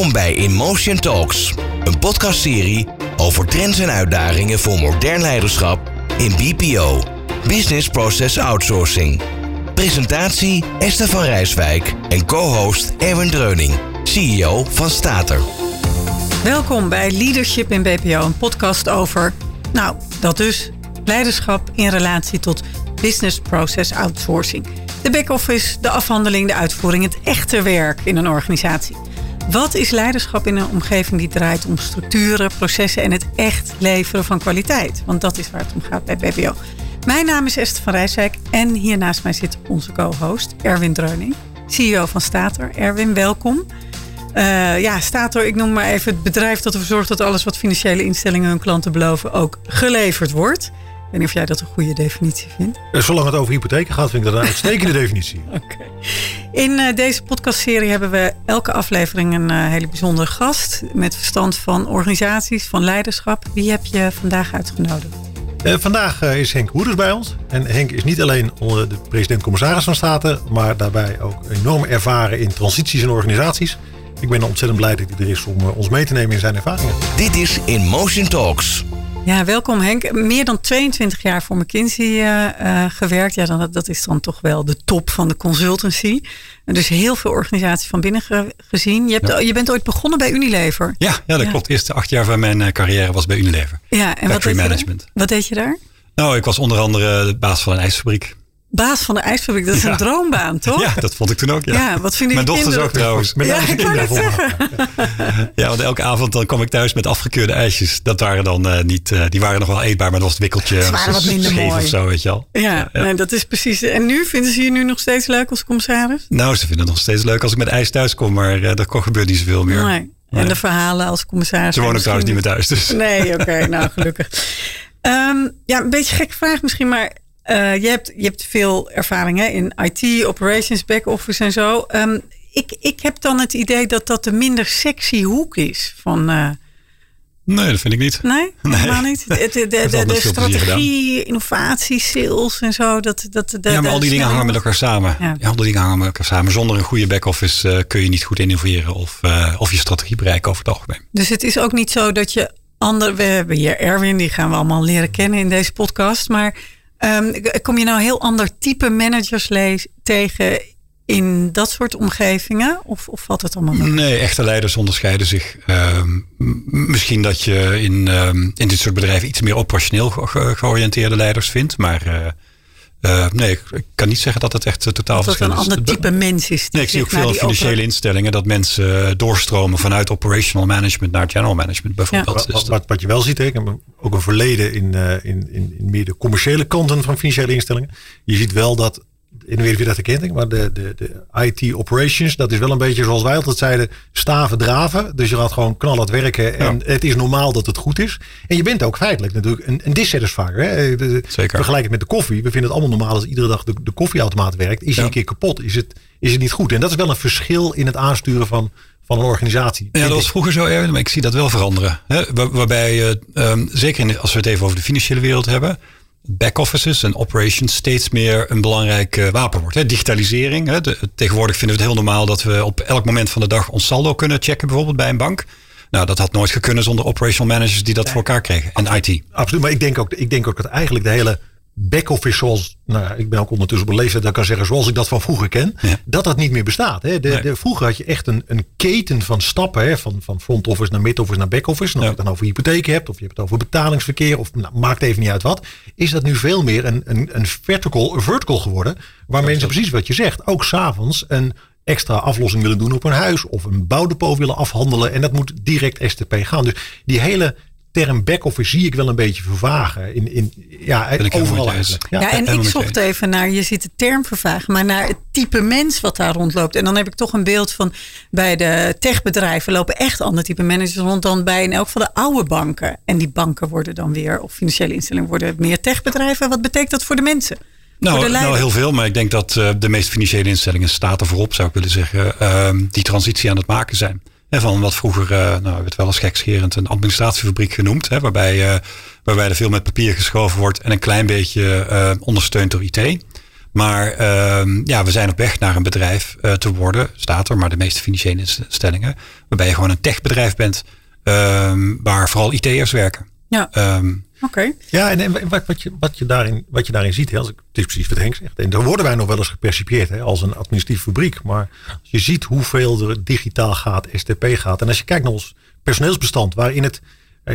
Welkom bij Emotion Talks, een podcastserie over trends en uitdagingen voor modern leiderschap in BPO, Business Process Outsourcing. Presentatie Esther van Rijswijk en co-host Erwin Dreuning, CEO van Stater. Welkom bij Leadership in BPO, een podcast over, nou, dat dus, leiderschap in relatie tot business process outsourcing. De back-office, de afhandeling, de uitvoering, het echte werk in een organisatie. Wat is leiderschap in een omgeving die draait om structuren, processen en het echt leveren van kwaliteit? Want dat is waar het om gaat bij BPO. Mijn naam is Esther van Rijswijk en hier naast mij zit onze co-host Erwin Dreuning, CEO van Stater. Erwin, welkom. Uh, ja, Stator, ik noem maar even het bedrijf dat ervoor zorgt dat alles wat financiële instellingen hun klanten beloven ook geleverd wordt. Ik weet niet of jij dat een goede definitie vindt. Eh, zolang het over hypotheken gaat, vind ik dat een uitstekende definitie. Oké. In uh, deze podcastserie hebben we elke aflevering een uh, hele bijzondere gast. Met verstand van organisaties, van leiderschap. Wie heb je vandaag uitgenodigd? Uh, vandaag is Henk Hoeders bij ons. En Henk is niet alleen de president-commissaris van Staten, maar daarbij ook enorm ervaren in transities en organisaties. Ik ben ontzettend blij dat hij er is om ons mee te nemen in zijn ervaringen. Dit is In Motion Talks. Ja, welkom Henk. Meer dan 22 jaar voor McKinsey uh, uh, gewerkt. Ja, dan, dat is dan toch wel de top van de consultancy. En dus heel veel organisaties van binnen ge gezien. Je, hebt, ja. je bent ooit begonnen bij Unilever. Ja, ja dat ja. klopt. De eerste acht jaar van mijn carrière was bij Unilever. Ja, en wat deed, management. wat deed je daar? Nou, ik was onder andere de baas van een ijsfabriek. Baas van de ijsfabriek, dat is ja. een droombaan, toch? Ja, dat vond ik toen ook. Ja, ja wat vinden Mijn dochters ook trouwens. Met ja, ik het zeggen. Ja, want elke avond dan kwam ik thuis met afgekeurde ijsjes. Dat waren dan uh, niet, uh, die waren nog wel eetbaar, maar dat was het wikkeltje. Ze waren wat minder scheef mooi. of zo, weet je al. Ja. Nee, dat is precies. En nu vinden ze je nu nog steeds leuk als commissaris? Nou, ze vinden het nog steeds leuk als ik met ijs thuis kom, maar uh, dat gebeurt niet zoveel meer. Nee. En de verhalen als commissaris. Ze wonen ook trouwens niet meer thuis, dus. Nee, oké, okay, nou gelukkig. Um, ja, een beetje gekke vraag misschien, maar je, hebt, je hebt veel ervaring hè, in IT, operations, back-office en zo. Um, ik, ik heb dan het idee dat dat de minder sexy hoek is van. Uh, nee, dat vind ik niet. Nee, helemaal niet. De, de, de, strategie, innovatie, sales en zo. Dat, dat, de, ja, maar al die dingen hangen met elkaar samen. Ja. ja. al die dingen hangen met elkaar samen. Zonder een goede back-office uh, kun je niet goed innoveren of, uh, of je strategie bereiken over het algemeen. Dus het is ook niet zo dat je ander. We hebben hier Erwin, die gaan we allemaal leren kennen in deze podcast. Maar. Um, kom je nou heel ander type managers tegen in dat soort omgevingen? Of, of valt het allemaal mee? Nee, echte leiders onderscheiden zich. Um, misschien dat je in, um, in dit soort bedrijven iets meer operationeel ge georiënteerde leiders vindt. Maar uh, uh, nee, ik kan niet zeggen dat het echt uh, totaal verschillend is. Dat het een ander type mens is. Nee, ik zie ook veel financiële instellingen dat mensen doorstromen vanuit operational management naar general management bijvoorbeeld. Ja. Wat, wat, wat, je wel ziet, hè, ik heb ook een verleden in, uh, in, in, in meer de commerciële kanten van financiële instellingen. Je ziet wel dat, in weet je dat herkent, maar de, de, de IT operations, dat is wel een beetje zoals wij altijd zeiden, staven draven. Dus je gaat gewoon knallend werken en ja. het is normaal dat het goed is. En je bent ook feitelijk natuurlijk een, een dissatisfier. Hè? De, Zeker. Vergelijk het met de koffie. We vinden het allemaal normaal als iedere dag de, de koffieautomaat werkt. Is hij ja. een keer kapot? Is het, is het niet goed? En dat is wel een verschil in het aansturen van, van een organisatie. Ja, dat was vroeger zo, Erwin, maar ik zie dat wel veranderen. Hè? Waar, waarbij je, um, zeker in, als we het even over de financiële wereld hebben, back-offices en operations steeds meer een belangrijk uh, wapen wordt. Hè? Digitalisering. Hè? De, tegenwoordig vinden we het heel normaal dat we op elk moment van de dag ons saldo kunnen checken, bijvoorbeeld bij een bank. Nou, dat had nooit gekunnen zonder operational managers die dat voor elkaar kregen. En IT. Absoluut, maar ik denk ook, ik denk ook dat eigenlijk de hele back-office zoals, nou, ik ben ook ondertussen op een leeftijd dat ik kan zeggen zoals ik dat van vroeger ken, ja. dat dat niet meer bestaat. Hè. De, nee. de, vroeger had je echt een, een keten van stappen, hè, van, van front office naar mid office naar back office. En of ja. je het dan over hypotheken hebt, of je hebt het over betalingsverkeer, of nou, maakt even niet uit wat, is dat nu veel meer een, een, een vertical, een vertical geworden, waar mensen precies wat je zegt, ook s'avonds een extra aflossing willen doen op een huis of een bouwdepot willen afhandelen en dat moet direct STP gaan. Dus die hele term back-office zie ik wel een beetje vervagen. In, in, ja, overal eigenlijk. Ja, ja, en ik zocht even naar, je ziet de term vervagen, maar naar het type mens wat daar rondloopt. En dan heb ik toch een beeld van, bij de techbedrijven lopen echt ander type managers rond dan bij in elk geval de oude banken. En die banken worden dan weer, of financiële instellingen worden meer techbedrijven. Wat betekent dat voor de mensen? Nou, nou, heel veel. Maar ik denk dat uh, de meeste financiële instellingen staat er voorop, zou ik willen zeggen, uh, die transitie aan het maken zijn. He, van wat vroeger, uh, nou, we het wel eens gekscherend, een administratiefabriek genoemd. Hè, waarbij, uh, waarbij er veel met papier geschoven wordt en een klein beetje uh, ondersteund door IT. Maar ehm, ja, we zijn op weg naar een bedrijf te worden, staat er, maar de meeste financiële instellingen, waarbij je gewoon een techbedrijf bent ehm, waar vooral IT'ers werken. Ja. Ehm, Oké. Ja, en, en wat, wat, je, wat, je daarin, wat je daarin ziet, hè, als ik, het is precies wat Henk zegt. En daar worden wij nog wel eens gepercipieerd hè, als een administratieve fabriek. Maar als je ziet hoeveel er digitaal gaat, STP gaat. En als je kijkt naar ons personeelsbestand, waarin het.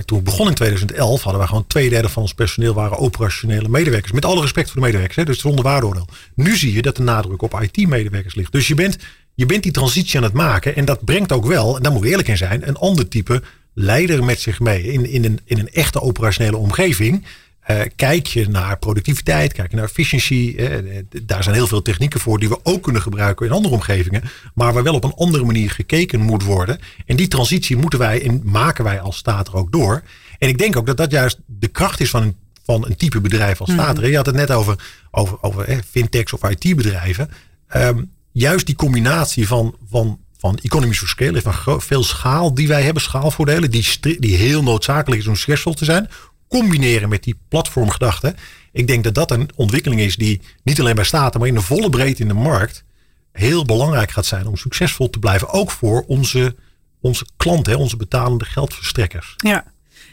Toen het begon in 2011 hadden we gewoon twee derde van ons personeel waren operationele medewerkers. Met alle respect voor de medewerkers, hè, dus zonder waardeoordeel. Nu zie je dat de nadruk op IT-medewerkers ligt. Dus je bent, je bent die transitie aan het maken. En dat brengt ook wel, en daar moet we eerlijk in zijn, een ander type leider met zich mee. In, in, een, in een echte operationele omgeving. Uh, kijk je naar productiviteit, kijk je naar efficiëntie. Uh, daar zijn heel veel technieken voor die we ook kunnen gebruiken in andere omgevingen. Maar waar wel op een andere manier gekeken moet worden. En die transitie moeten wij en maken wij als staat er ook door. En ik denk ook dat dat juist de kracht is van een, van een type bedrijf als staat. Mm. Je had het net over, over, over eh, fintechs of IT-bedrijven. Um, juist die combinatie van, van van economies of van veel schaal die wij hebben, schaalvoordelen, die, die heel noodzakelijk is om succesvol te zijn, combineren met die platformgedachte. Ik denk dat dat een ontwikkeling is die niet alleen bij staten, maar in de volle breedte in de markt heel belangrijk gaat zijn om succesvol te blijven. Ook voor onze, onze klanten, onze betalende geldverstrekkers. Ja,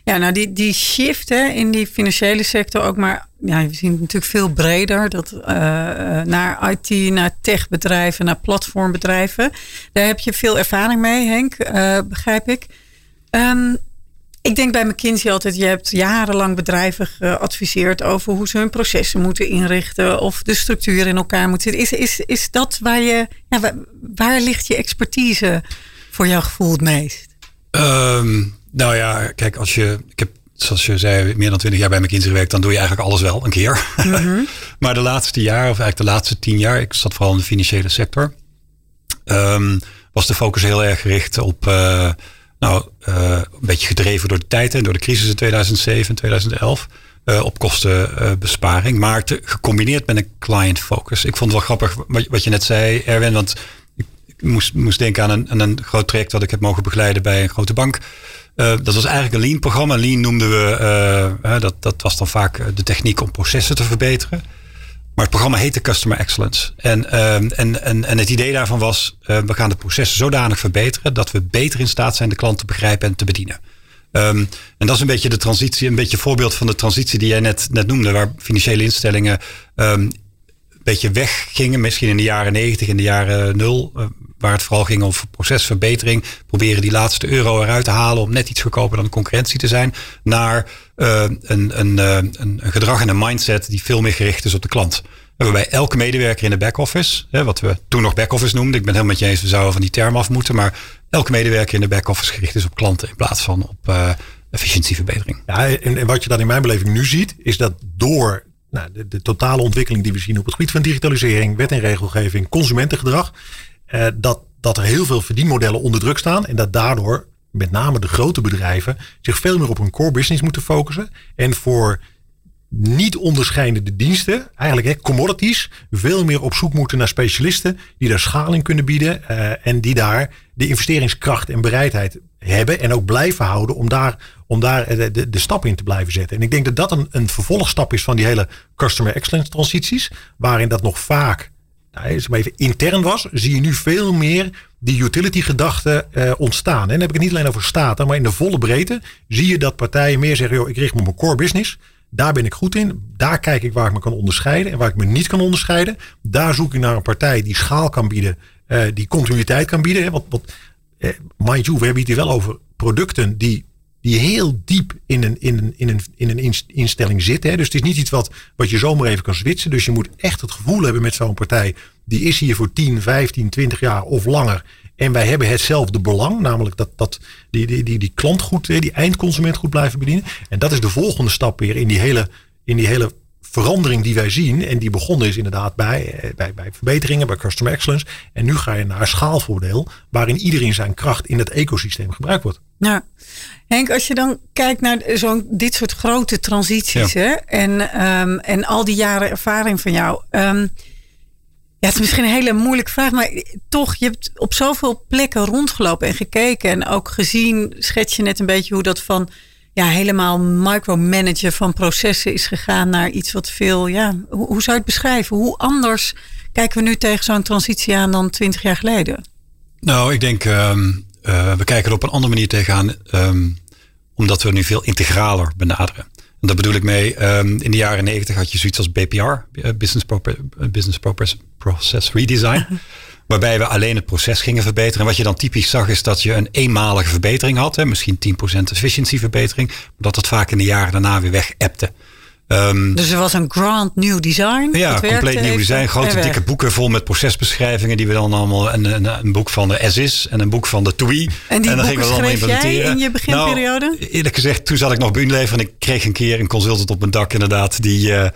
ja, nou die, die shift hè, in die financiële sector ook maar, ja, we zien het natuurlijk veel breder. Dat, uh, naar IT, naar techbedrijven, naar platformbedrijven. Daar heb je veel ervaring mee, Henk, uh, begrijp ik. Um, ik denk bij McKinsey altijd, je hebt jarenlang bedrijven geadviseerd over hoe ze hun processen moeten inrichten of de structuur in elkaar moet zitten. Is, is, is dat waar je, ja, waar, ligt je expertise voor jouw gevoel het meest? Um, nou ja, kijk, als je. Ik heb, zoals je zei, meer dan twintig jaar bij McKinsey gewerkt, dan doe je eigenlijk alles wel een keer. Mhm. maar de laatste jaar, of eigenlijk de laatste tien jaar, ik zat vooral in de financiële sector. Um, was de focus heel erg gericht op. Uh, nou, uh, een beetje gedreven door de tijd en door de crisis in 2007 en 2011. Uh, op kostenbesparing, maar te, gecombineerd met een client focus. Ik vond het wel grappig wat, wat je net zei, Erwin, want ik, ik moest, moest denken aan een, aan een groot traject dat ik heb mogen begeleiden bij een grote bank. Uh, dat was eigenlijk een Lean-programma. Lean noemden we, uh, dat, dat was dan vaak de techniek om processen te verbeteren. Maar het programma heette Customer Excellence. En, uh, en, en, en het idee daarvan was, we gaan de processen zodanig verbeteren dat we beter in staat zijn de klant te begrijpen en te bedienen. Um, en dat is een beetje de transitie, een beetje een voorbeeld van de transitie die jij net, net noemde, waar financiële instellingen um, beetje weggingen. Misschien in de jaren 90, in de jaren 0. Waar het vooral ging over procesverbetering. Proberen die laatste euro eruit te halen om net iets goedkoper dan de concurrentie te zijn. Naar uh, een, een, uh, een gedrag en een mindset die veel meer gericht is op de klant. Waarbij elke medewerker in de back-office, wat we toen nog back-office noemden. Ik ben helemaal met je eens, we zouden van die term af moeten. Maar elke medewerker in de back-office gericht is op klanten in plaats van op uh, efficiëntieverbetering. Ja, en, en wat je dan in mijn beleving nu ziet, is dat door nou, de, totale ontwikkeling die we zien op het gebied van digitalisering, wet en regelgeving, consumentengedrag, eh, dat, dat er heel veel verdienmodellen onder druk staan en dat daardoor met name de grote bedrijven zich veel meer op hun core business moeten focussen en voor niet onderscheidende diensten, eigenlijk hè, commodities, veel meer op zoek moeten naar specialisten die daar schaling kunnen bieden uh, en die daar de investeringskracht en bereidheid hebben en ook blijven houden om daar, om daar de, de, de stap in te blijven zetten. En ik denk dat dat een, een vervolgstap is van die hele customer excellence transities, waarin dat nog vaak nou, maar even intern was, zie je nu veel meer die utility gedachte uh, ontstaan. En heb ik het niet alleen over staten, maar in de volle breedte zie je dat partijen meer zeggen, ik richt me op mijn core business. Daar ben ik goed in. Daar kijk ik waar ik me kan onderscheiden en waar ik me niet kan onderscheiden. Daar zoek ik naar een partij die schaal kan bieden, uh, die continuïteit kan bieden. Hè. Want, want uh, mind you, we hebben het hier wel over producten die die heel diep in een, in een, in een, in een instelling zitten. Hè. Dus het is niet iets wat, wat je zomaar even kan switchen. Dus je moet echt het gevoel hebben met zo'n partij. Die is hier voor 10, 15, 20 jaar of langer. En wij hebben hetzelfde belang. Namelijk dat, dat die, die, die, die klant goed, die eindconsument goed blijven bedienen. En dat is de volgende stap weer in die hele, in die hele verandering die wij zien. En die begonnen is inderdaad bij, eh, bij, bij verbeteringen, bij customer excellence. En nu ga je naar schaalvoordeel. Waarin iedereen zijn kracht in het ecosysteem gebruikt wordt. Ja. Henk, als je dan kijkt naar zo'n dit soort grote transities hè, en, um, en al die jaren ervaring van jou. Um, ja, het is misschien een hele moeilijke vraag, maar toch, je hebt op zoveel plekken rondgelopen en gekeken en ook gezien, schets je net een beetje hoe dat van ja, helemaal micromanagen van processen is gegaan naar iets wat veel, ja, hoe, hoe zou je het beschrijven? Hoe anders kijken we nu tegen zo'n transitie aan dan twintig jaar geleden? Nou, ik denk, um, we kijken er op een andere manier tegenaan, um, omdat we nu veel integraler benaderen. En daar bedoel ik mee, um, in de jaren negentig had je zoiets als BPR, eh, Business, Business Process Redesign. waarbij we alleen het proces gingen verbeteren. En wat je dan typisch zag is dat je een eenmalige verbetering had. Hè, misschien 10% efficiëntieverbetering. Maar dat het vaak in de jaren daarna weer weg appte. Um, dus er was een grand new design. Ja, compleet nieuw design. Grote dikke boeken vol met procesbeschrijvingen. Die we dan allemaal. Een, een, een boek van de S en een boek van de TUI. En die en dan gingen we implementeren. Jij in je beginperiode? Nou, eerlijk gezegd, toen zat ik nog bij Unilever. En ik kreeg een keer een consultant op mijn dak inderdaad. Die, uh,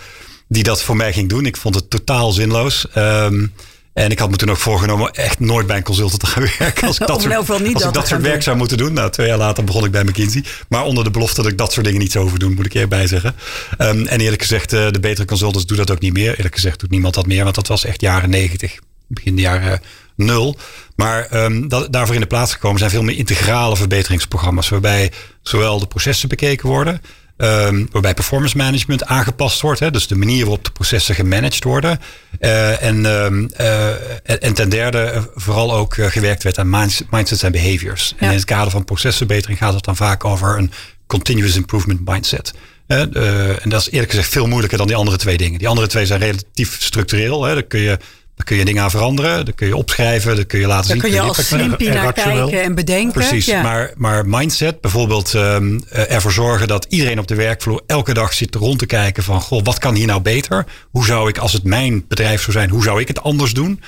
die dat voor mij ging doen. Ik vond het totaal zinloos. Um, en ik had me toen ook voorgenomen echt nooit bij een consultant te gaan werken. Als ik dat, soort, als ik dat soort werk zou moeten doen. Nou, twee jaar later begon ik bij McKinsey. Maar onder de belofte dat ik dat soort dingen niet zou over doen, moet ik erbij zeggen. Um, en eerlijk gezegd, uh, de betere consultants doen dat ook niet meer. Eerlijk gezegd doet niemand dat meer, want dat was echt jaren negentig. Begin de jaren nul. Maar um, dat, daarvoor in de plaats gekomen zijn veel meer integrale verbeteringsprogramma's. Waarbij zowel de processen bekeken worden. Um, waarbij performance management aangepast wordt. Hè, dus de manier waarop de processen gemanaged worden. Uh, en, um, uh, en ten derde eh, vooral ook gewerkt werd aan mindsets en behaviors. En in het kader van procesverbetering gaat het dan vaak over een continuous improvement mindset. Uh, en dat is eerlijk gezegd veel moeilijker dan die andere twee dingen. Die andere twee zijn relatief structureel. Hè. Dan kun je daar kun je dingen aan veranderen. Dan kun je opschrijven. Dan kun je laten zien. Dan kun je als slimpie naar kijken en bedenken. Precies. Maar, maar mindset, bijvoorbeeld um, ervoor zorgen dat iedereen op de werkvloer elke dag zit rond te kijken van... Goh, wat kan hier nou beter? Hoe zou ik, als het mijn bedrijf zou zijn, hoe zou ik het anders doen?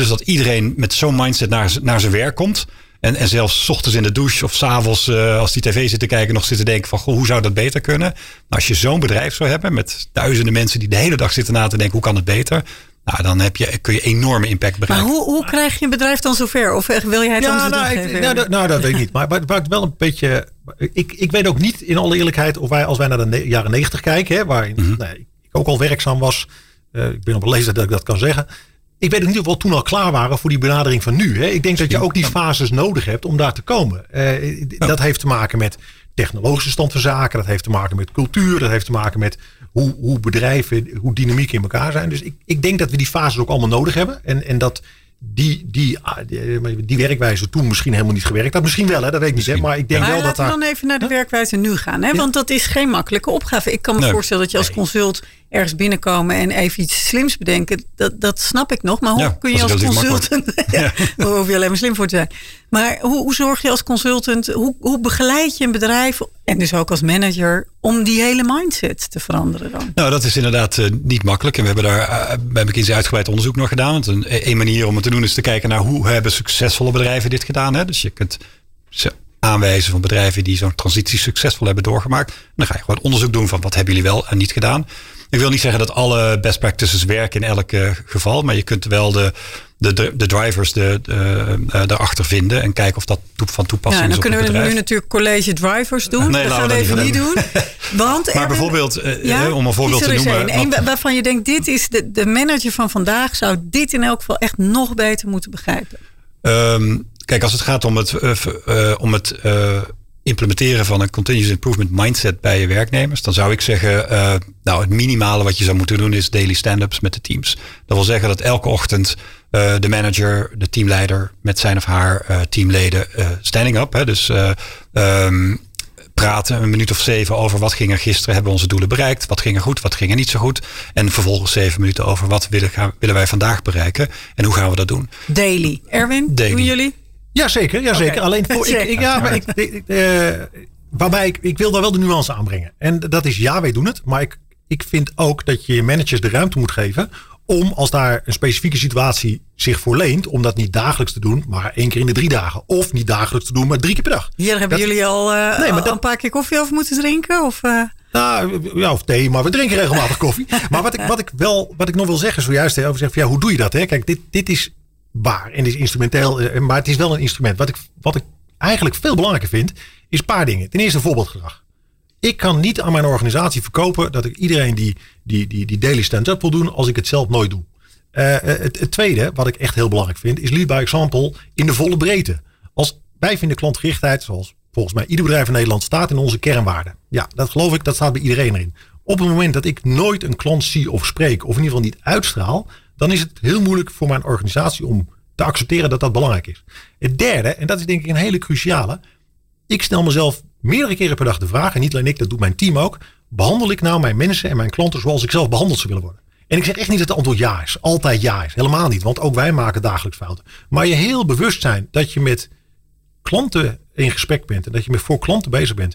dus dat iedereen met zo'n mindset naar, naar zijn werk komt. En, en zelfs ochtends in de douche of s'avonds uh, als die tv zit te kijken... nog zit te denken van, goh, hoe zou dat beter kunnen? Nou, als je zo'n bedrijf zou hebben met duizenden mensen... die de hele dag zitten na te denken, hoe kan het beter? Nou, dan heb je, kun je enorme impact bereiken. Maar hoe, hoe krijg je een bedrijf dan zover? Of wil jij het ja, nou, ik, nou, dat, nou, dat weet ik niet. Maar waar ik wel een beetje... Ik, ik weet ook niet in alle eerlijkheid of wij, als wij naar de jaren negentig kijken... Hè, waarin mm nee, ik ook al werkzaam was... Uh, ik ben op een leeftijd dat ik dat kan zeggen... Ik weet ook niet of we toen al klaar waren voor die benadering van nu. Hè. Ik denk dat je ook die fases nodig hebt om daar te komen. Uh, dat heeft te maken met technologische stand van zaken. Dat heeft te maken met cultuur. Dat heeft te maken met hoe, hoe bedrijven, hoe dynamiek in elkaar zijn. Dus ik, ik denk dat we die fases ook allemaal nodig hebben. En, en dat die, die, ah, die, die werkwijze toen misschien helemaal niet gewerkt had. Misschien wel, hè, dat weet ik niet. Hè, maar ik denk wel dat laten we dan even naar de werkwijze nu gaan. Hè? Want dat is geen makkelijke opgave. Ik kan me voorstellen dat je als consult ergens binnenkomen en even iets slims bedenken. Dat, dat snap ik nog. Maar hoe kun je als consultant. ja, Daar hoef je alleen maar slim voor te zijn. Maar hoe, hoe zorg je als consultant, hoe, hoe begeleid je een bedrijf en dus ook als manager om die hele mindset te veranderen dan? Nou, dat is inderdaad uh, niet makkelijk. En we hebben daar uh, bij McKinsey uitgebreid onderzoek naar gedaan. Want een, een manier om het te doen is te kijken naar hoe hebben succesvolle bedrijven dit gedaan. Hè? Dus je kunt aanwijzen van bedrijven die zo'n transitie succesvol hebben doorgemaakt. En dan ga je gewoon onderzoek doen van wat hebben jullie wel en niet gedaan. Ik wil niet zeggen dat alle best practices werken in elk geval, maar je kunt wel de, de, de drivers de, de, daarachter vinden en kijken of dat van toepassing ja, is. Dan kunnen we nu natuurlijk college drivers doen. Nee, dat gaan we even niet doen. Want maar bijvoorbeeld, uh, ja, om een voorbeeld te noemen. Een, waarvan je denkt, dit is de, de manager van vandaag zou dit in elk geval echt nog beter moeten begrijpen. Um, kijk, als het gaat om het, uh, om het implementeren van een continuous improvement mindset bij je werknemers, dan zou ik zeggen, uh, nou het minimale wat je zou moeten doen is daily stand-ups met de teams. Dat wil zeggen dat elke ochtend uh, de manager, de teamleider met zijn of haar uh, teamleden standing up, hè, dus um, praten een minuut of zeven over wat ging er gisteren, hebben we onze doelen bereikt, wat ging er goed, wat ging er niet zo goed. En vervolgens zeven minuten over wat willen, gaan, willen wij vandaag bereiken en hoe gaan we dat doen. Daily. Erwin, daily. doen jullie? Jazeker, jazeker. Okay. Alleen voor, ik, ik, ja, maar ik, uh, waarbij ik, ik wil daar wel de nuance aanbrengen. En dat is ja, wij doen het. Maar ik, ik vind ook dat je je managers de ruimte moet geven om als daar een specifieke situatie zich voorleent, om dat niet dagelijks te doen, maar één keer in de drie dagen. Of niet dagelijks te doen, maar drie keer per dag. Hier hebben jullie al, uh, nee, maar dat, een paar keer koffie over moeten drinken? Of, uh... Nou, ja, of thee, maar we drinken regelmatig koffie. maar wat ik, wat ik wel, wat ik nog wil zeggen, zojuist over zeggen, ja, hoe doe je dat? Hè? Kijk, dit, dit is waar en is instrumenteel, eh, maar het is wel een instrument. Wat ik, wat ik eigenlijk veel belangrijker vind, is een paar dingen. Ten eerste voorbeeldgedrag. Ik kan niet aan mijn organisatie verkopen dat ik iedereen die, die, die, die daily stand-up wil doen, als ik het zelf nooit doe. Uh, het, het, tweede, wat ik echt heel belangrijk vind, is lead by example in de volle breedte. Als wij vinden klantgerichtheid, zoals volgens mij ieder bedrijf in Nederland staat in onze kernwaarden. Ja, dat geloof ik, dat staat bij iedereen erin. Op het moment dat ik nooit een klant zie of spreek, of in ieder geval niet uitstraal, dan is het heel moeilijk voor mijn organisatie om te accepteren dat dat belangrijk is. Het derde, en dat is denk ik een hele cruciale, ik stel mezelf meerdere keren per dag de vraag, en niet alleen ik, dat doet mijn team ook, behandel ik nou mijn mensen en mijn klanten zoals ik zelf behandeld zou willen worden? En ik zeg echt niet dat het antwoord ja is. Altijd ja is. Helemaal niet. Want ook wij maken dagelijks fouten. Maar je heel bewust zijn dat je met klanten in gesprek bent. En dat je met voor klanten bezig bent.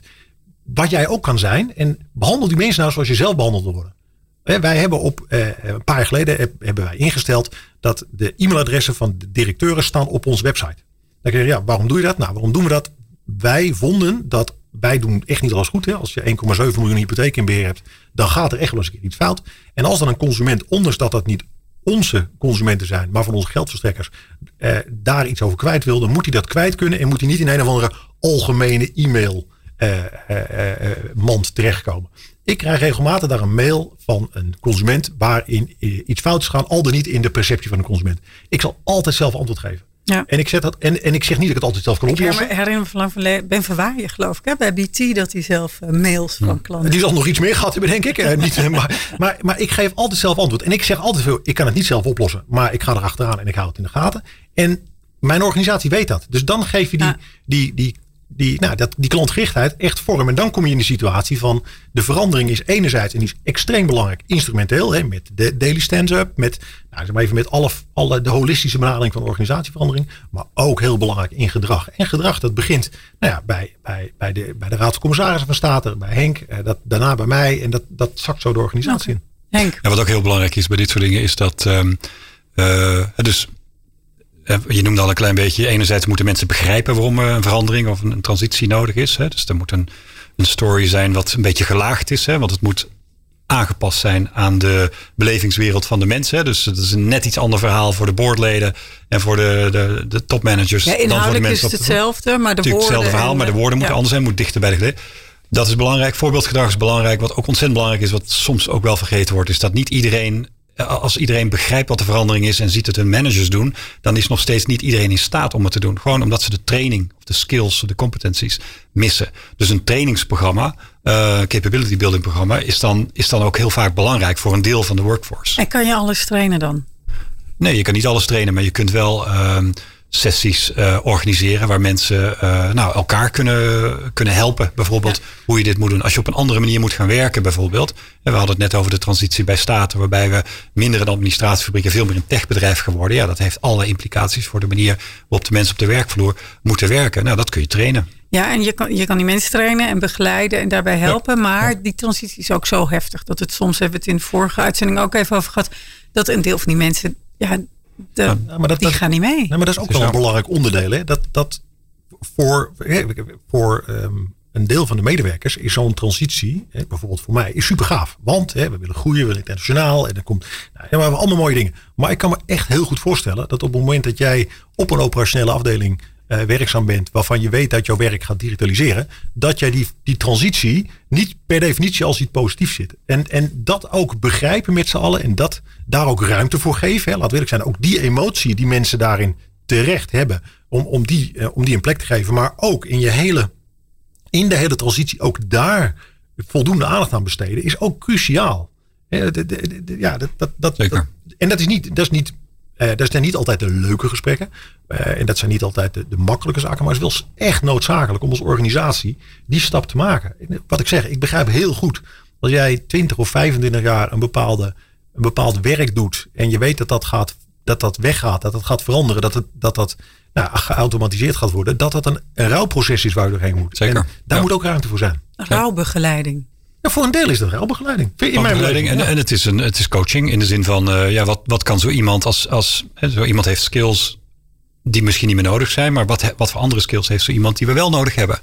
Wat jij ook kan zijn. En behandel die mensen nou zoals je zelf behandeld wil worden. Wij hebben op eh, een paar jaar geleden hebben wij ingesteld dat de e-mailadressen van de directeuren staan op onze website. Dan kun je ja, waarom doe je dat? Nou, waarom doen we dat? Wij vonden dat wij doen echt niet alles goed. Hè? Als je 1,7 miljoen hypotheek in beheer hebt, dan gaat er echt wel eens een keer iets fout. En als dan een consument, ondanks dat dat niet onze consumenten zijn, maar van onze geldverstrekkers, eh, daar iets over kwijt wil, dan moet hij dat kwijt kunnen en moet hij niet in een of andere algemene e-mail eh, eh mand terechtkomen. Ik krijg regelmatig daar een mail van een consument waarin iets fout is gaan, al dan niet in de perceptie van de consument. Ik zal altijd zelf antwoord geven. Ja. En, ik zeg dat, en, en ik zeg niet dat ik het altijd zelf kan oplossen. Ik herinner me van van Ben Verwaaien geloof ik. Hè? Bij BT dat hij zelf uh, mails van klanten. Die zal nog iets meer gehad hebben denk ik. Niet, eh, maar, maar, maar ik geef altijd zelf antwoord. En ik zeg altijd veel. Ik kan het niet zelf oplossen. Maar ik ga erachteraan en ik hou het in de gaten. En mijn organisatie weet dat. Dus dan geef je die, die, die die, nou, dat, die klantgerichtheid echt vorm. En dan kom je in de situatie van de verandering is enerzijds en die is extreem belangrijk instrumenteel. Hè, met de daily stand-up, met, nou, zeg maar even met alle, alle, de holistische benadering van organisatieverandering. Maar ook heel belangrijk in gedrag. En gedrag dat begint nou ja, bij, bij, bij, de, bij de Raad van Commissarissen van State, bij Henk, eh, dat, daarna bij mij. En dat, dat zakt zo de organisatie in. Henk. Ja, wat ook heel belangrijk is bij dit soort dingen is dat. Um, uh, dus je noemde al een klein beetje, enerzijds moeten mensen begrijpen waarom een verandering of een, transitie nodig is. Hè? Dus er moet een, een story zijn wat een beetje gelaagd is, hè? want het moet aangepast zijn aan de belevingswereld van de mensen. Dus het is een net iets ander verhaal voor de boardleden en voor de, de, de topmanagers. Ja, inhoudelijk dan voor de mensen is het hetzelfde, maar de woorden... hetzelfde verhaal, maar de woorden moeten anders zijn, moet dichter bij de geleden. Dat is belangrijk. Voorbeeldgedrag is belangrijk. Wat ook ontzettend belangrijk is, wat soms ook wel vergeten wordt, is dat niet iedereen als iedereen begrijpt wat de verandering is en ziet het hun managers doen, dan is nog steeds niet iedereen in staat om het te doen. Gewoon omdat ze de training of de skills, de competenties missen. Dus een trainingsprogramma, uh, capability building programma, is dan, is dan ook heel vaak belangrijk voor een deel van de workforce. En kan je alles trainen dan? Nee, je kan niet alles trainen, maar je kunt wel. Uh, sessies uh, organiseren waar mensen uh, nou, elkaar kunnen, kunnen helpen. Bijvoorbeeld hoe je dit moet doen. Als je op een andere manier moet gaan werken bijvoorbeeld. we hadden het net over de transitie bij staten waarbij we minder een administratiefabriek en veel meer een techbedrijf geworden. Ja, dat heeft alle implicaties voor de manier waarop de mensen op de werkvloer moeten werken. Nou, dat kun je trainen. Ja, en je kan, je kan die mensen trainen en begeleiden en daarbij helpen. Maar die transitie is ook zo heftig dat het soms, hebben we het in de vorige uitzending ook even over gehad, dat een deel van die mensen ja, de, maar dat, die gaan niet mee. maar dat is ook wel een belangrijk onderdeel. Hè? Dat, dat voor, voor um, een deel van de medewerkers is zo'n transitie, hè, bijvoorbeeld voor mij, is super gaaf. Want hè, we willen groeien, we willen internationaal en dan komt nou, ja, maar allemaal mooie dingen. Maar ik kan me echt heel goed voorstellen dat op het moment dat jij op een operationele afdeling uh, werkzaam bent, waarvan je weet dat jouw werk gaat digitaliseren, dat jij die, die transitie niet per definitie als iets positiefs zit. En, en dat ook begrijpen met z'n allen en dat daar ook ruimte voor geven. Hè, laat eerlijk zijn, ook die emotie die mensen daarin terecht hebben, om, om, die, uh, om die een plek te geven, maar ook in je hele, in de hele transitie, ook daar voldoende aandacht aan besteden, is ook cruciaal. Ja, dat, dat, dat, en dat is niet, dat is niet uh, dat zijn niet altijd de leuke gesprekken. Uh, en dat zijn niet altijd de, de, makkelijke zaken. Maar het is wel echt noodzakelijk om als organisatie die stap te maken. Wat ik zeg, ik begrijp heel goed. Als jij 20 of 25 jaar een, bepaalde, een bepaald werk doet. En je weet dat dat, gaat, dat, dat weggaat. Dat dat gaat veranderen. Dat het, dat, dat nou, geautomatiseerd gaat worden. Dat dat een, een rouwproces is waar je doorheen moet. Zeker. En daar moet ook ruimte voor zijn. Rouwbegeleiding. Ja, voor een deel is dat rouwbegeleiding. In mijn begeleiding. En, en het, is een, het is coaching in de zin van, uh, ja, wat, wat kan zo iemand als, als hè, zo iemand heeft skills die misschien niet meer nodig zijn, maar wat, wat voor andere skills heeft zo iemand die we wel nodig hebben?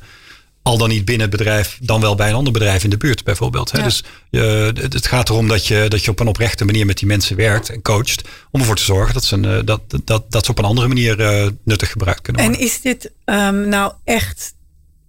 Al dan niet binnen het bedrijf, dan wel bij een ander bedrijf in de buurt bijvoorbeeld. Hè? Dus uh, het gaat erom dat je, dat je op een oprechte manier met die mensen werkt en coacht. Om ervoor te zorgen dat ze, een, uh, dat, dat, dat ze op een andere manier uh, nuttig gebruikt kunnen worden. En is dit um, nou echt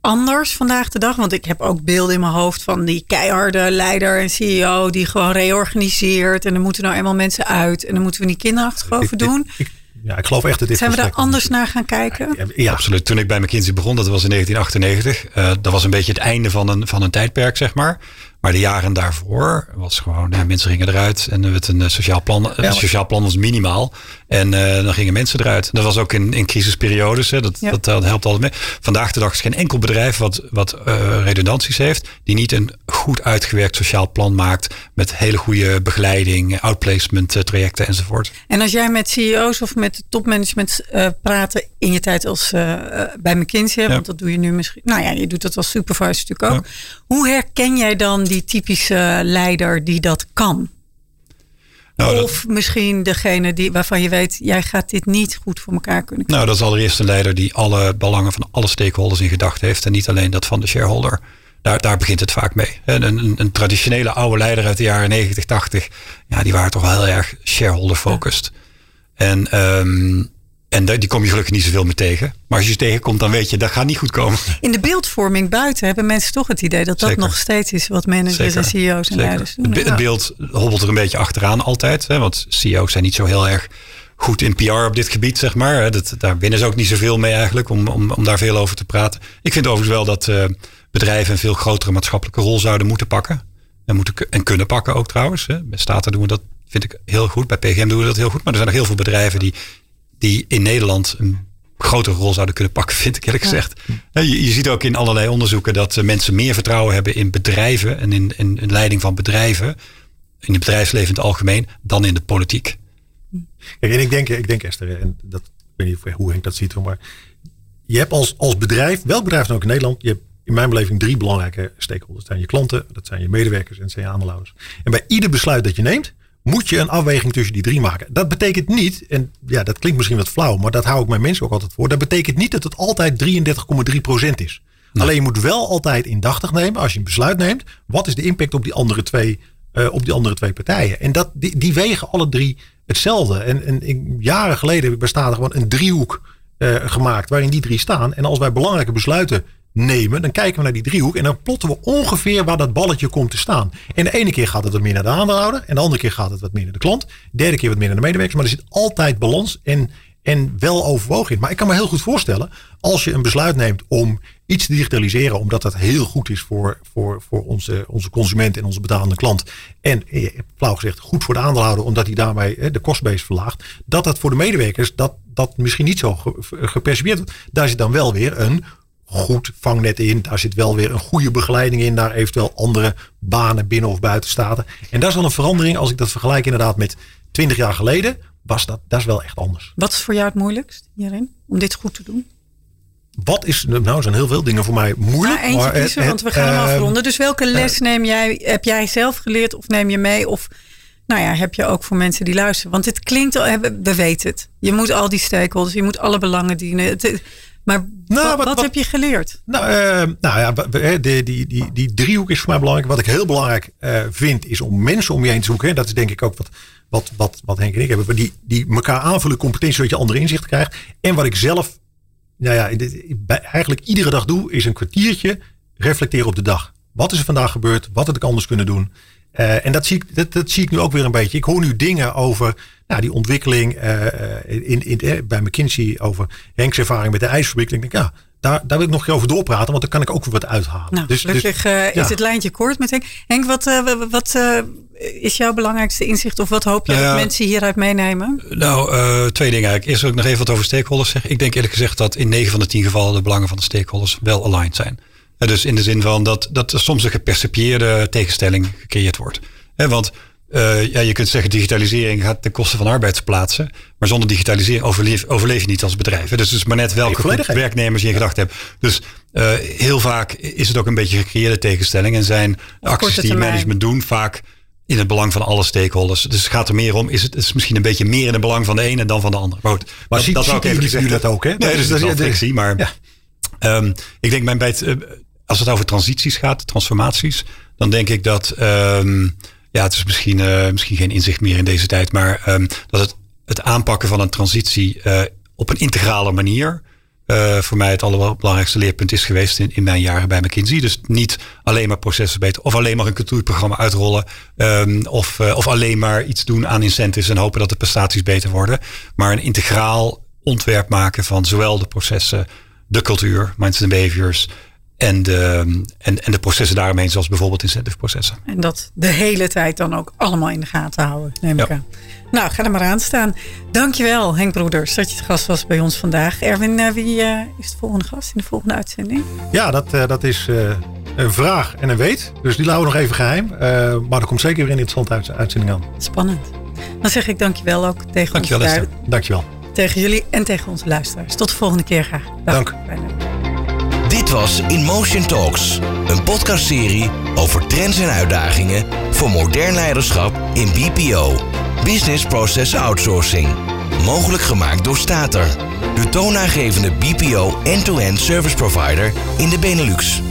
anders vandaag de dag? Want ik heb ook beelden in mijn hoofd van die keiharde leider en CEO die gewoon reorganiseert. En dan moeten nou eenmaal mensen uit. En dan moeten we niet kinderachtig over doen. Ik, Ja, ik geloof echt dat dit. Zijn we daar anders naar gaan kijken? Ja, ja, absoluut. Toen ik bij McKinsey begon, dat was in 1998. Uh, dat was een beetje het einde van een, van een tijdperk, zeg maar. Maar de jaren daarvoor was gewoon, ja, mensen gingen eruit en het een sociaal plan. Een sociaal plan was minimaal. En uh, dan gingen mensen eruit. Dat was ook in, in crisisperiodes. Hè. Dat, dat, dat, helpt altijd mee. Vandaag de dag is geen enkel bedrijf wat, wat uh, redundanties heeft. Die niet een goed uitgewerkt sociaal plan maakt. Met hele goede begeleiding, outplacement uh, trajecten enzovoort. En als jij met CEO's of met topmanagement praten in je tijd als bij McKinsey. Ja. Want dat doe je nu misschien. Nou ja, je doet dat als supervisor natuurlijk ook. Ja. Hoe herken jij dan die typische leider die dat kan? Nou, of misschien degene die, waarvan je weet, jij gaat dit niet goed voor elkaar kunnen krijgen. Nou, dat is allereerst een leider die alle belangen van alle stakeholders in gedachten heeft. En niet alleen dat van de shareholder. Daar, daar begint het vaak mee. Een, een, een, traditionele oude leider uit de jaren 90, 80. Ja, die waren toch wel heel erg shareholder focused. En um, en die kom je gelukkig niet zoveel meer tegen. Maar als je ze tegenkomt, dan weet je dat gaat niet goed komen. In de beeldvorming buiten hebben mensen toch het idee dat dat nog steeds is wat managers en CEO's en leiders doen. Het, beeld hobbelt er een beetje achteraan altijd. Hè, want CEO's zijn niet zo heel erg goed in PR op dit gebied, zeg maar. Dat, daar winnen ze ook niet zoveel mee eigenlijk om, om, om daar veel over te praten. Ik vind overigens wel dat uh, bedrijven een veel grotere maatschappelijke rol zouden moeten pakken. En, moeten, en kunnen pakken ook trouwens. Hè. Bij Staten doen we dat, vind ik heel goed. Bij PGM doen we dat heel goed. Maar er zijn nog heel veel bedrijven die die in Nederland een grotere rol zouden kunnen pakken, vind ik eerlijk gezegd. Je, je, ziet ook in allerlei onderzoeken dat mensen meer vertrouwen hebben in bedrijven en in, in, in leiding van bedrijven, in het bedrijfsleven in het algemeen, dan in de politiek. Kijk, en ik denk, ik denk Esther, en dat, ik weet niet hoe Henk dat ziet, maar je hebt als, als bedrijf, welk bedrijf dan ook in Nederland, je hebt in mijn beleving drie belangrijke stakeholders. Dat zijn je klanten, dat zijn je medewerkers en dat zijn je aandeelhouders. En bij ieder besluit dat je neemt, moet je een afweging tussen die drie maken. Dat betekent niet, en ja, dat klinkt misschien wat flauw, maar dat hou ik mijn mensen ook altijd voor. Dat betekent niet dat het altijd 33,3% is. Alleen je moet wel altijd indachtig nemen, als je een besluit neemt, wat is de impact op die andere twee, uh, op die andere twee partijen. En dat, die, die wegen alle drie hetzelfde. En, en ik, jaren geleden heb ik gewoon een driehoek uh, gemaakt waarin die drie staan. En als wij belangrijke besluiten nemen, dan kijken we naar die driehoek en dan plotten we ongeveer waar dat balletje komt te staan. En de ene keer gaat het wat meer naar de aandeelhouder en de andere keer gaat het wat meer naar de klant. De derde keer wat meer naar de medewerkers, maar er zit altijd balans en, en wel overwogen in. Maar ik kan me heel goed voorstellen, als je een besluit neemt om iets digitaliseren, omdat dat heel goed is voor, voor, voor onze, onze consument en onze betalende klant. En eh, flauw gezegd, goed voor de aandeelhouder, omdat hij daarmee eh, de kostbase verlaagt. Dat dat voor de medewerkers, dat, dat misschien niet zo gepercibieerd wordt. Daar zit dan wel weer een goed vangnet in. Daar zit wel weer een goede begeleiding in naar eventueel andere banen binnen of buiten staten. En dat is wel een verandering als ik dat vergelijk inderdaad met 20 jaar geleden. Was dat, dat is wel echt anders. Wat is voor jou het moeilijkst hierin om dit goed te doen? Wat is, nou zijn heel veel dingen voor mij moeilijk. Ja, eentje kiezen, want we gaan ehm, afronden. Dus welke les neem jij, heb jij zelf geleerd of neem je mee? Of nou ja, heb je ook voor mensen die luisteren? Want het klinkt al, we weten het. Je moet al die stakeholders, je moet alle belangen dienen. Maar nou, wat, wat, heb je geleerd? Nou, uh, nou ja, die, die, die, die driehoek is voor mij belangrijk. Wat ik heel belangrijk uh, vind, is om mensen om je heen te zoeken. Dat is denk ik ook wat, wat, wat, wat Henk en ik hebben. Die, die elkaar aanvullen, competentie, zodat je andere inzichten krijgt. En wat ik zelf, nou ja, eigenlijk iedere dag doe, is een kwartiertje reflecteren op de dag. Wat is er vandaag gebeurd? Wat had ik anders kunnen doen? Uh, en dat zie, ik, dat, zie ik nu ook weer een beetje. Ik hoor nu dingen over nou, die ontwikkeling uh, in, in, uh, bij McKinsey over Henks ervaring met de ijsfabriek. Ik denk, ja, daar, daar wil ik nog over doorpraten, want dan kan ik ook weer wat uithalen. Nou, dus, gelukkig dus, is het lijntje kort met Henk. Henk, wat, wat is jouw belangrijkste inzicht of wat hoop je dat mensen hieruit meenemen? Nou, twee dingen eigenlijk. Eerst wil ik nog even wat over stakeholders zeggen. Ik denk eerlijk gezegd dat in 9 van de 10 gevallen de belangen van de stakeholders wel aligned zijn. Dus in de zin van dat, dat er soms een gepercepieerde tegenstelling gecreëerd wordt. Want uh, ja, je kunt zeggen digitalisering gaat ten koste van arbeidsplaatsen. Maar zonder digitalisering overleef, overleef je niet als bedrijf. Dus het is maar net welke werknemers je in gedachten hebt. Dus uh, heel vaak is het ook een beetje gecreëerde tegenstelling. En zijn acties die management doen vaak in het belang van alle stakeholders. Dus het gaat er meer om, is het is misschien een beetje meer in het belang van de ene dan van de andere. Maar, maar dat, dat zou ik even zeggen. dat ook, hè? Nee, dus dat is wel frictie. Maar ja. um, ik denk mijn bij het, uh, als het over transities gaat, transformaties, dan denk ik dat um, ja, het is misschien, uh, misschien geen inzicht meer in deze tijd, maar um, dat het, het aanpakken van een transitie uh, op een integrale manier uh, voor mij het allerbelangrijkste leerpunt is geweest in, in mijn jaren bij McKinsey. Dus niet alleen maar processen beter of alleen maar een cultuurprogramma uitrollen. Um, of, of alleen maar iets doen aan incentives en hopen dat de prestaties beter worden. Maar een integraal ontwerp maken van zowel de processen, de cultuur, minds and behaviors en de, en, en de processen daaromheen, zoals bijvoorbeeld incentive processen. En dat de hele tijd dan ook allemaal in de gaten houden, neem ik aan. Nou, ga er maar aan staan. Dankjewel, Henk Broeders, dat je het gast was bij ons vandaag. Erwin, uh, wie uh, is de volgende gast in de volgende uitzending? Ja, dat, uh, dat is een vraag en een weet. Dus die houden we nog even geheim. maar er komt zeker weer een interessante uitzending aan. Spannend. Dan zeg ik dankjewel ook tegen dankjewel, ons. Dankjewel, Dankjewel. Tegen jullie en tegen onze luisteraars. Tot de volgende keer graag. Dag. Dank. Dit was In Motion Talks, een podcastserie over trends en uitdagingen voor modern leiderschap in BPO, Business Process Outsourcing. Mogelijk gemaakt door Stater, de toonaangevende BPO end-to-end service provider in de Benelux.